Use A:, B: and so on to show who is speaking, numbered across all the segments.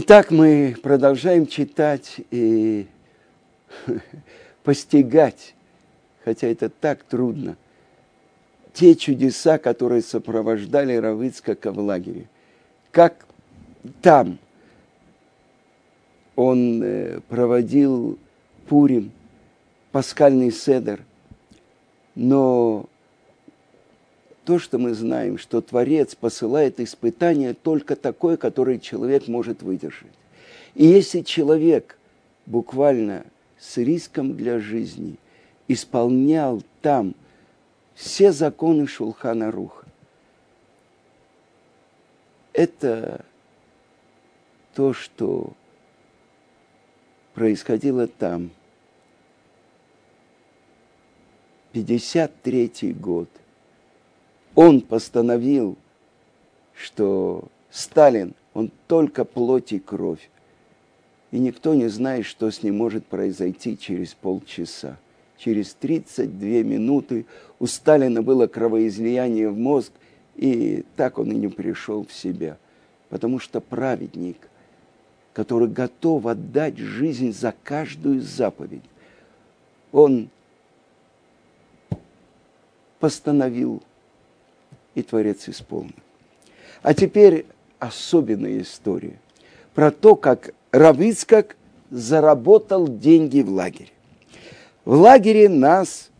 A: Итак, мы продолжаем читать и постигать, хотя это так трудно, те чудеса, которые сопровождали Равыцкака в лагере. Как там он э, проводил Пурим, пасхальный седер, но то, что мы знаем, что Творец посылает испытание только такое, которое человек может выдержать. И если человек буквально с риском для жизни исполнял там все законы Шулхана Руха, это то, что происходило там. 53 год – он постановил, что Сталин, он только плоть и кровь. И никто не знает, что с ним может произойти через полчаса. Через 32 минуты у Сталина было кровоизлияние в мозг, и так он и не пришел в себя. Потому что праведник, который готов отдать жизнь за каждую заповедь, он постановил и Творец исполнил. А теперь особенная история про то, как Равицкак заработал деньги в лагере. В лагере нас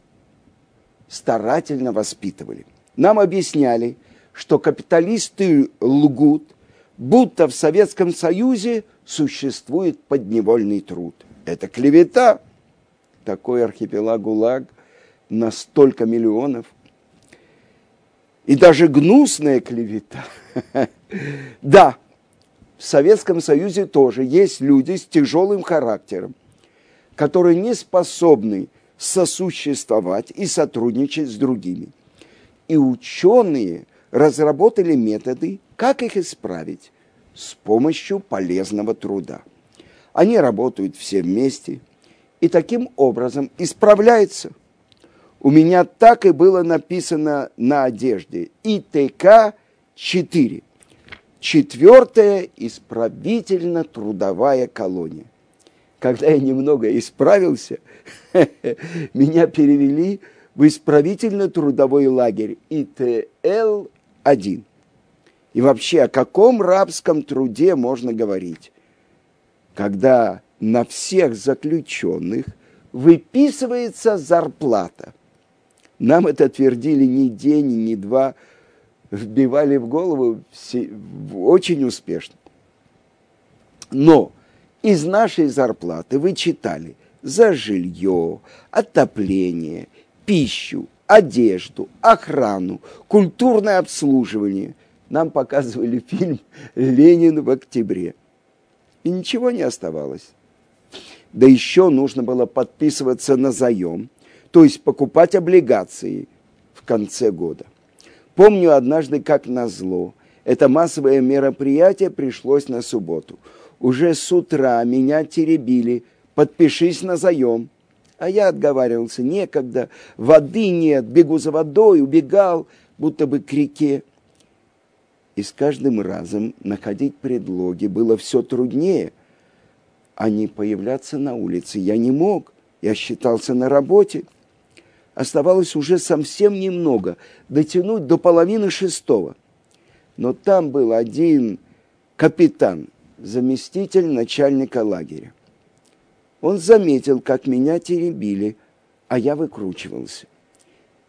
A: старательно воспитывали. Нам объясняли, что капиталисты лгут, будто в Советском Союзе существует подневольный труд. Это клевета. Такой архипелаг ГУЛАГ на столько миллионов – и даже гнусная клевета. Да, в Советском Союзе тоже есть люди с тяжелым характером, которые не способны сосуществовать и сотрудничать с другими. И ученые разработали методы, как их исправить с помощью полезного труда. Они работают все вместе и таким образом исправляются – у меня так и было написано на одежде. ИТК-4. Четвертая исправительно-трудовая колония. Когда я немного исправился, меня перевели в исправительно-трудовой лагерь ИТЛ-1. И вообще, о каком рабском труде можно говорить, когда на всех заключенных выписывается зарплата? Нам это твердили ни день, ни два, вбивали в голову все, очень успешно. Но из нашей зарплаты вы читали за жилье, отопление, пищу, одежду, охрану, культурное обслуживание. Нам показывали фильм «Ленин в октябре». И ничего не оставалось. Да еще нужно было подписываться на заем – то есть покупать облигации в конце года. Помню однажды, как назло, это массовое мероприятие пришлось на субботу. Уже с утра меня теребили, подпишись на заем. А я отговаривался, некогда, воды нет, бегу за водой, убегал, будто бы к реке. И с каждым разом находить предлоги было все труднее, а не появляться на улице я не мог, я считался на работе – оставалось уже совсем немного, дотянуть до половины шестого. Но там был один капитан, заместитель начальника лагеря. Он заметил, как меня теребили, а я выкручивался.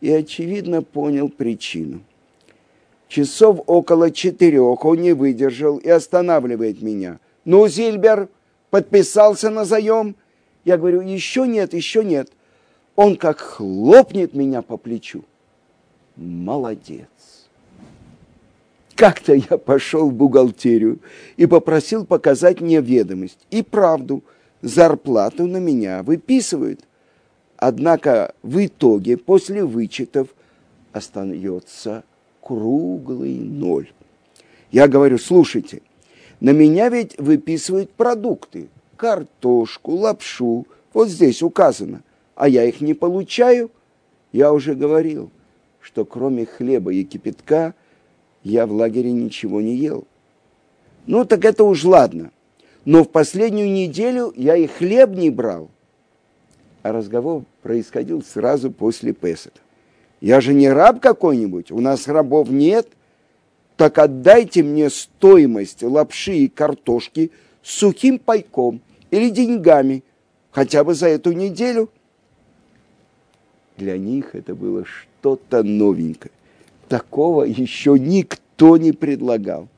A: И, очевидно, понял причину. Часов около четырех он не выдержал и останавливает меня. «Ну, Зильбер, подписался на заем?» Я говорю, еще нет, еще нет он как хлопнет меня по плечу. Молодец. Как-то я пошел в бухгалтерию и попросил показать мне ведомость. И правду, зарплату на меня выписывают. Однако в итоге, после вычетов, остается круглый ноль. Я говорю, слушайте, на меня ведь выписывают продукты, картошку, лапшу, вот здесь указано а я их не получаю, я уже говорил, что кроме хлеба и кипятка я в лагере ничего не ел. Ну, так это уж ладно. но в последнюю неделю я и хлеб не брал. А разговор происходил сразу после Песока. Я же не раб какой-нибудь, у нас рабов нет. Так отдайте мне стоимость лапши и картошки сухим пайком или деньгами, хотя бы за эту неделю. Для них это было что-то новенькое. Такого еще никто не предлагал.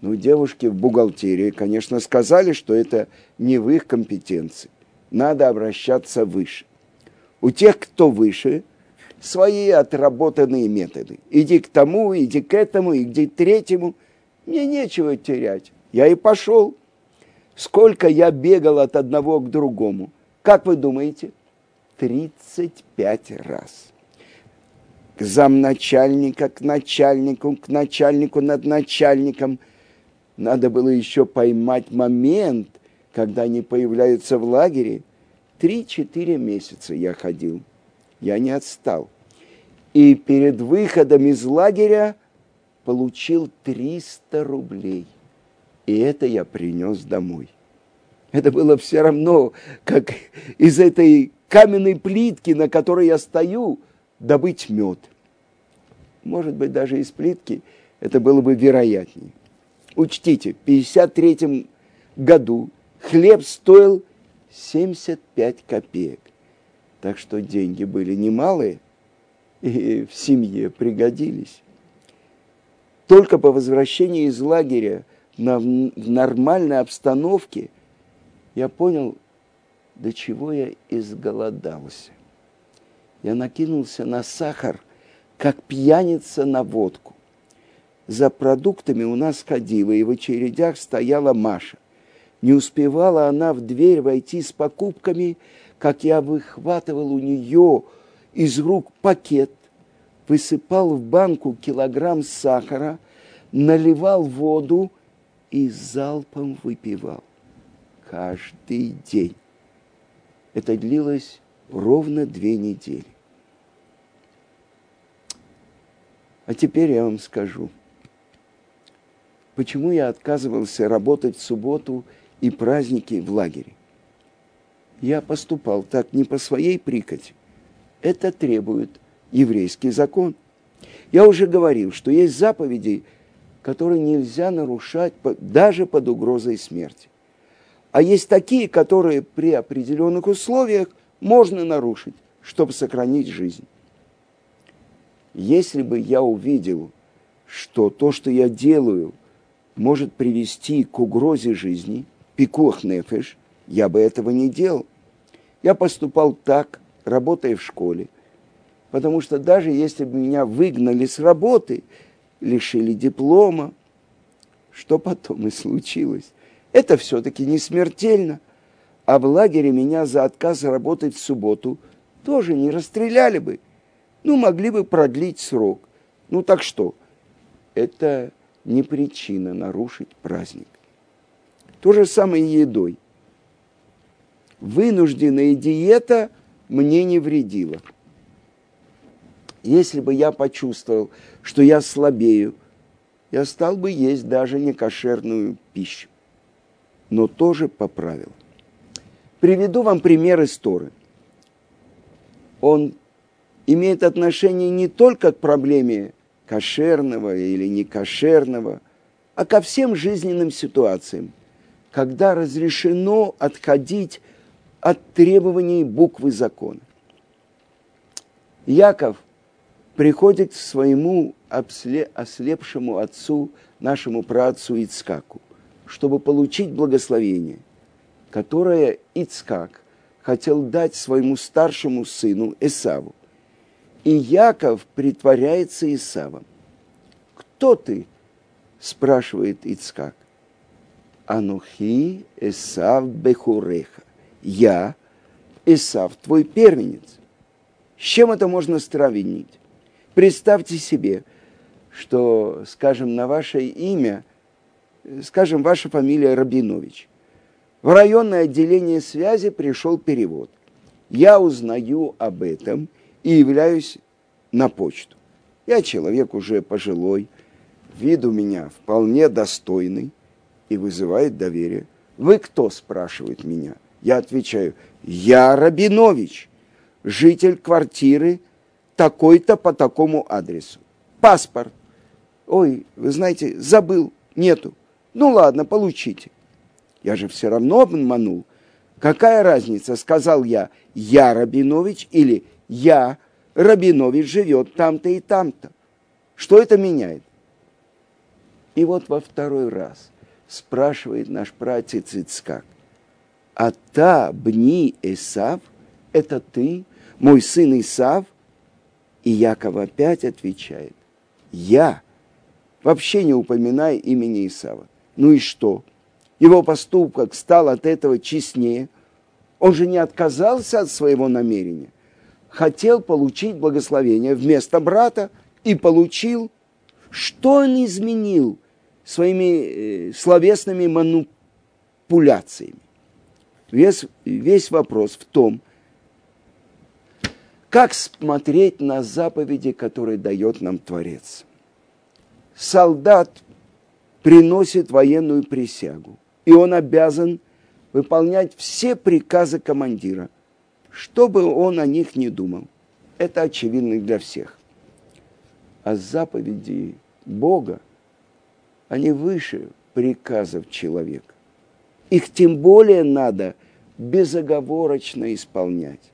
A: Ну, девушки в бухгалтерии, конечно, сказали, что это не в их компетенции. Надо обращаться выше. У тех, кто выше, свои отработанные методы. Иди к тому, иди к этому, иди к третьему. Мне нечего терять. Я и пошел. Сколько я бегал от одного к другому. Как вы думаете? 35 раз. К замначальника, к начальнику, к начальнику над начальником – надо было еще поймать момент, когда они появляются в лагере. Три-четыре месяца я ходил. Я не отстал. И перед выходом из лагеря получил 300 рублей. И это я принес домой. Это было все равно, как из этой каменной плитки, на которой я стою, добыть мед. Может быть, даже из плитки это было бы вероятнее. Учтите, в 1953 году хлеб стоил 75 копеек. Так что деньги были немалые и в семье пригодились. Только по возвращении из лагеря на, в нормальной обстановке я понял, до чего я изголодался. Я накинулся на сахар, как пьяница на водку за продуктами у нас ходила, и в очередях стояла Маша. Не успевала она в дверь войти с покупками, как я выхватывал у нее из рук пакет, высыпал в банку килограмм сахара, наливал воду и залпом выпивал. Каждый день. Это длилось ровно две недели. А теперь я вам скажу – почему я отказывался работать в субботу и праздники в лагере. Я поступал так не по своей прикоти. Это требует еврейский закон. Я уже говорил, что есть заповеди, которые нельзя нарушать даже под угрозой смерти. А есть такие, которые при определенных условиях можно нарушить, чтобы сохранить жизнь. Если бы я увидел, что то, что я делаю – может привести к угрозе жизни, пикух нефеш, я бы этого не делал. Я поступал так, работая в школе, потому что даже если бы меня выгнали с работы, лишили диплома, что потом и случилось, это все-таки не смертельно. А в лагере меня за отказ работать в субботу тоже не расстреляли бы. Ну, могли бы продлить срок. Ну, так что? Это не причина нарушить праздник. То же самое и едой. Вынужденная диета мне не вредила. Если бы я почувствовал, что я слабею, я стал бы есть даже некошерную пищу. Но тоже поправил. Приведу вам пример из. Он имеет отношение не только к проблеме кошерного или некошерного, а ко всем жизненным ситуациям, когда разрешено отходить от требований буквы закона. Яков приходит к своему ослепшему отцу, нашему праотцу Ицкаку, чтобы получить благословение, которое Ицкак хотел дать своему старшему сыну Эсаву. И Яков притворяется Исавом. Кто ты? спрашивает Ицкак. Анухи Исав Бехуреха. Я Исав, твой первенец. С чем это можно сравнить? Представьте себе, что, скажем, на ваше имя, скажем, ваша фамилия Рабинович. В районное отделение связи пришел перевод. Я узнаю об этом – и являюсь на почту. Я человек уже пожилой, вид у меня вполне достойный и вызывает доверие. Вы кто, спрашивает меня. Я отвечаю, я Рабинович, житель квартиры такой-то по такому адресу. Паспорт. Ой, вы знаете, забыл, нету. Ну ладно, получите. Я же все равно обманул. Какая разница, сказал я, я Рабинович или я Рабинович живет там-то и там-то. Что это меняет? И вот во второй раз спрашивает наш пратец Ицкак, а та бни Исав, это ты, мой сын Исав? И Яков опять отвечает, я вообще не упоминай имени Исава. Ну и что? Его поступок стал от этого честнее. Он же не отказался от своего намерения. Хотел получить благословение вместо брата и получил. Что он изменил своими э, словесными манипуляциями? Весь, весь вопрос в том, как смотреть на заповеди, которые дает нам Творец. Солдат приносит военную присягу, и он обязан выполнять все приказы командира, что бы он о них не думал. Это очевидно для всех. А заповеди Бога, они выше приказов человека. Их тем более надо безоговорочно исполнять.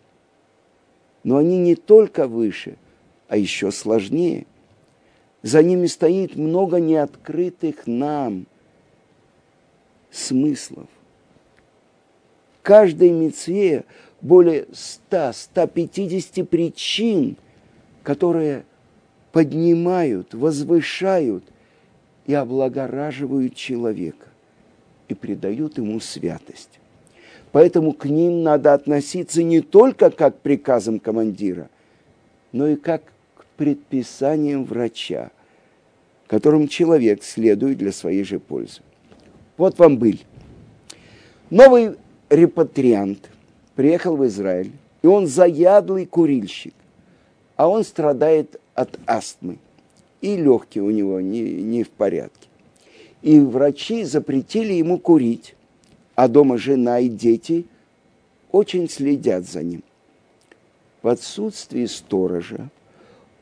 A: Но они не только выше, а еще сложнее. За ними стоит много неоткрытых нам смыслов. Каждой мецве более 100-150 причин, которые поднимают, возвышают и облагораживают человека и придают ему святость. Поэтому к ним надо относиться не только как к приказам командира, но и как к предписаниям врача, которым человек следует для своей же пользы. Вот вам быль. Новый репатриант приехал в Израиль, и он заядлый курильщик, а он страдает от астмы, и легкие у него не, не в порядке. И врачи запретили ему курить, а дома жена и дети очень следят за ним. В отсутствии сторожа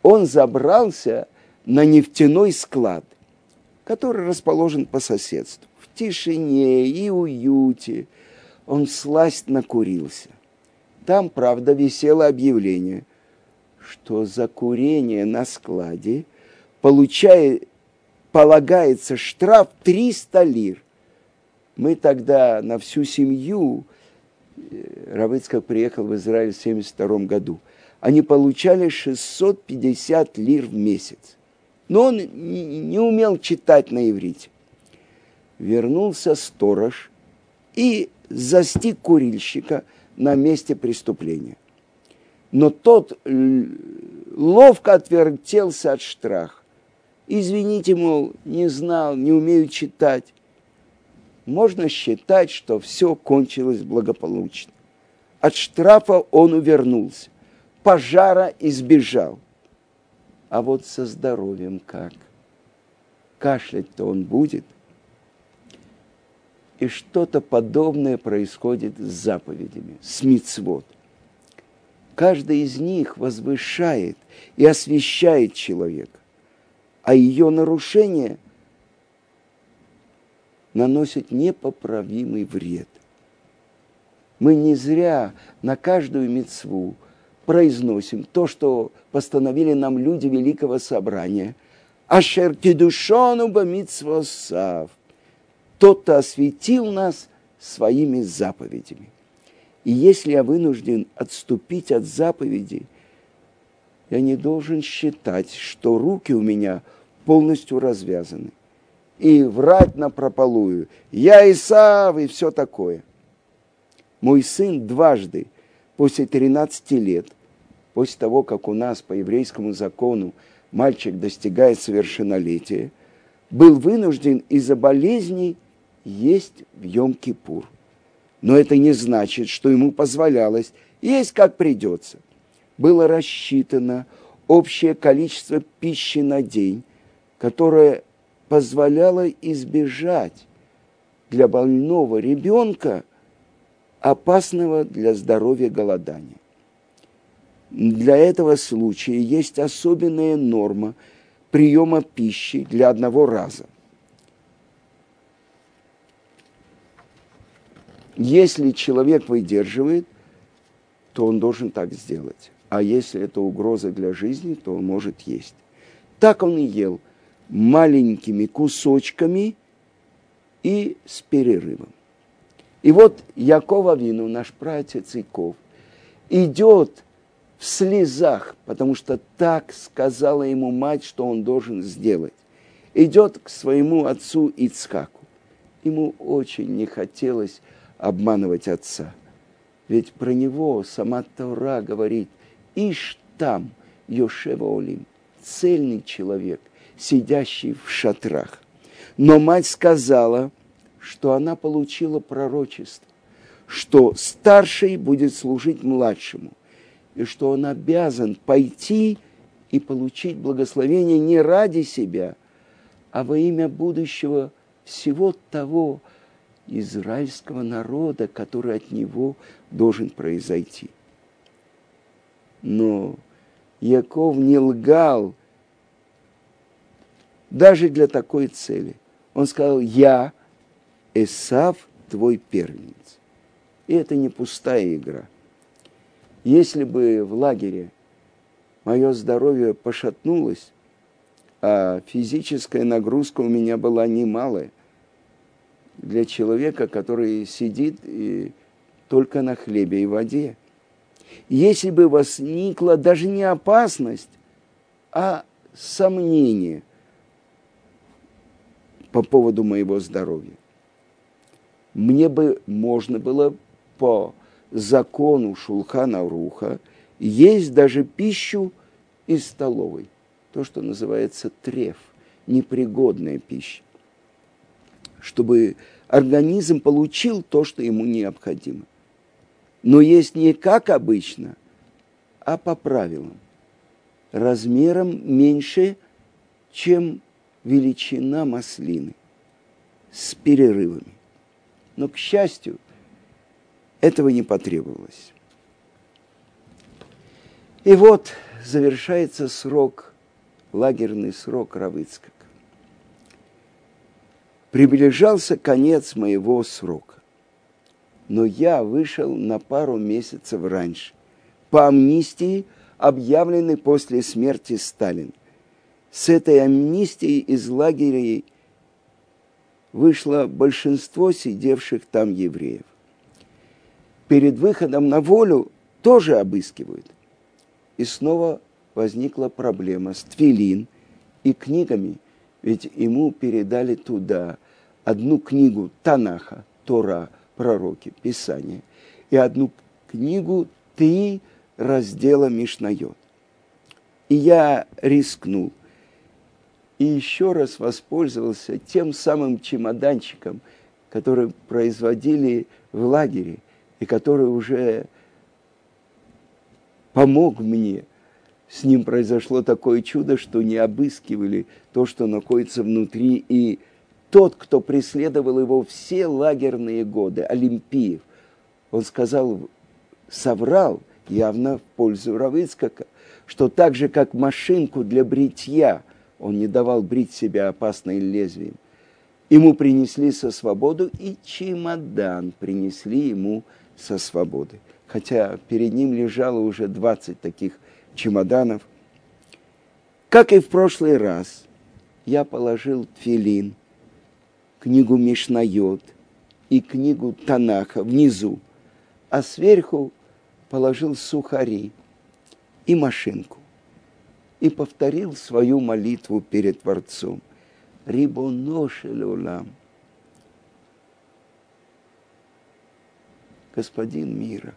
A: он забрался на нефтяной склад, который расположен по соседству. В тишине и уюте он сласть накурился. Там, правда, висело объявление, что за курение на складе получает, полагается штраф 300 лир – мы тогда на всю семью, э, Равыцкак приехал в Израиль в 1972 году, они получали 650 лир в месяц. Но он не умел читать на иврите. Вернулся сторож и застиг курильщика на месте преступления. Но тот ловко отвертелся от штраха. Извините, мол, не знал, не умею читать можно считать, что все кончилось благополучно. От штрафа он увернулся, пожара избежал. А вот со здоровьем как? Кашлять-то он будет. И что-то подобное происходит с заповедями, с мицвод. Каждый из них возвышает и освещает человека, а ее нарушение – наносит непоправимый вред. Мы не зря на каждую мецву произносим то, что постановили нам люди Великого Собрания. Ашер кедушону бамитсвосав. Тот-то осветил нас своими заповедями. И если я вынужден отступить от заповедей, я не должен считать, что руки у меня полностью развязаны и врать на прополую. Я Исав и все такое. Мой сын дважды после 13 лет, после того, как у нас по еврейскому закону мальчик достигает совершеннолетия, был вынужден из-за болезней есть в Йом-Кипур. Но это не значит, что ему позволялось есть как придется. Было рассчитано общее количество пищи на день, которое позволяло избежать для больного ребенка, опасного для здоровья голодания. Для этого случая есть особенная норма приема пищи для одного раза. Если человек выдерживает, то он должен так сделать. А если это угроза для жизни, то он может есть. Так он и ел маленькими кусочками и с перерывом. И вот Яков Авину, наш праотец Яков, идет в слезах, потому что так сказала ему мать, что он должен сделать. Идет к своему отцу Ицхаку. Ему очень не хотелось обманывать отца. Ведь про него сама Тора говорит, ишь там, Йошева Олим, цельный человек, сидящий в шатрах. Но мать сказала, что она получила пророчество, что старший будет служить младшему, и что он обязан пойти и получить благословение не ради себя, а во имя будущего всего того, израильского народа, который от него должен произойти. Но Яков не лгал даже для такой цели. Он сказал, я Эсав твой первенец. И это не пустая игра. Если бы в лагере мое здоровье пошатнулось, а физическая нагрузка у меня была немалая – для человека, который сидит и только на хлебе и воде. Если бы возникла даже не опасность, а сомнение по поводу моего здоровья, мне бы можно было по закону Шулхана Руха есть даже пищу из столовой, то, что называется треф, непригодная пища чтобы организм получил то, что ему необходимо. Но есть не как обычно, а по правилам. Размером меньше, чем величина маслины, с перерывами. Но, к счастью, этого не потребовалось. И вот завершается срок, лагерный срок Равыцка приближался конец моего срока. Но я вышел на пару месяцев раньше, по амнистии, объявленной после смерти Сталина. С этой амнистией из лагерей вышло большинство сидевших там евреев. Перед выходом на волю тоже обыскивают. И снова возникла проблема с твилин и книгами, ведь ему передали туда одну книгу Танаха, Тора, пророки, Писания, и одну книгу три раздела Мишнайот. И я рискнул. И еще раз воспользовался тем самым чемоданчиком, который производили в лагере, и который уже помог мне. С ним произошло такое чудо, что не обыскивали то, что находится внутри, и тот, кто преследовал его все лагерные годы, Олимпиев, он сказал, соврал явно в пользу Равыцкака, что так же, как машинку для бритья, он не давал брить себя опасным лезвием, ему принесли со свободу, и чемодан принесли ему со свободы. Хотя перед ним лежало уже 20 таких чемоданов. Как и в прошлый раз, я положил тфилин – книгу Мишнайот и книгу Танаха внизу, а сверху положил сухари и машинку и повторил свою молитву перед Творцом. Рибоношелюлам. Господин мира,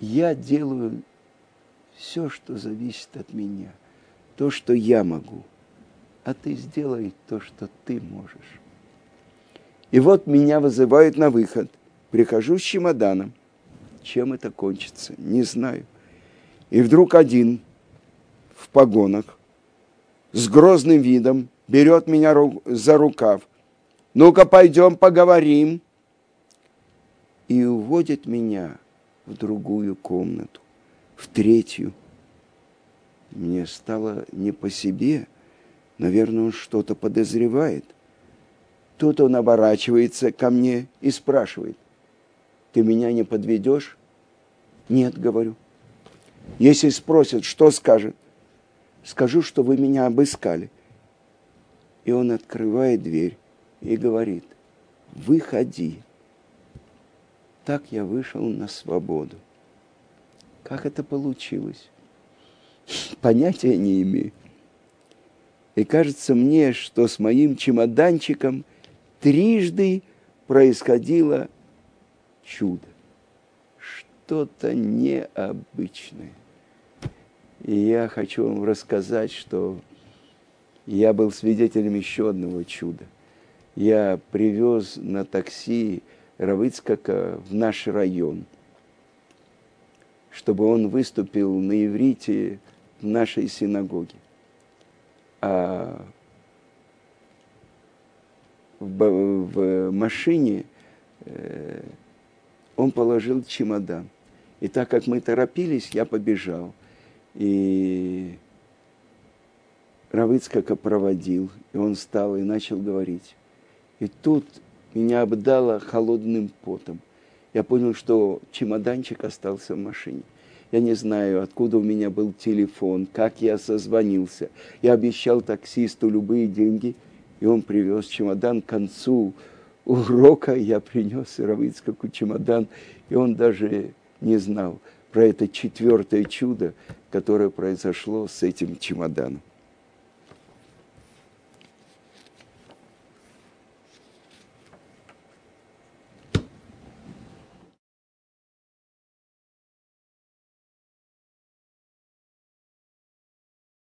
A: я делаю все, что зависит от меня, то, что я могу – а ты сделай то, что ты можешь. И вот меня вызывают на выход. Прихожу с чемоданом. Чем это кончится? Не знаю. И вдруг один в погонах с грозным видом берет меня за рукав ну-ка пойдем поговорим. И уводит меня в другую комнату, в третью. Мне стало не по себе. Наверное, он что-то подозревает. Тут он оборачивается ко мне и спрашивает, ты меня не подведешь? Нет, говорю. Если спросят, что скажет? Скажу, что вы меня обыскали. И он открывает дверь и говорит, выходи. Так я вышел на свободу. Как это получилось? Понятия не имею. И кажется мне, что с моим чемоданчиком трижды происходило чудо. Что-то необычное. И я хочу вам рассказать, что я был свидетелем еще одного чуда. Я привез на такси Равыцкака в наш район, чтобы он выступил на иврите в нашей синагоге. А в, в машине э, он положил чемодан. И так как мы торопились, я побежал. И Равыцкака проводил, и он встал и начал говорить. И тут меня обдало холодным потом. Я понял, что чемоданчик остался в машине. Я не знаю, откуда у меня был телефон, как я созвонился. Я обещал таксисту любые деньги, и он привез чемодан к концу урока. Я принес Равицкаку чемодан, и он даже не знал про это четвертое чудо, которое произошло с этим чемоданом.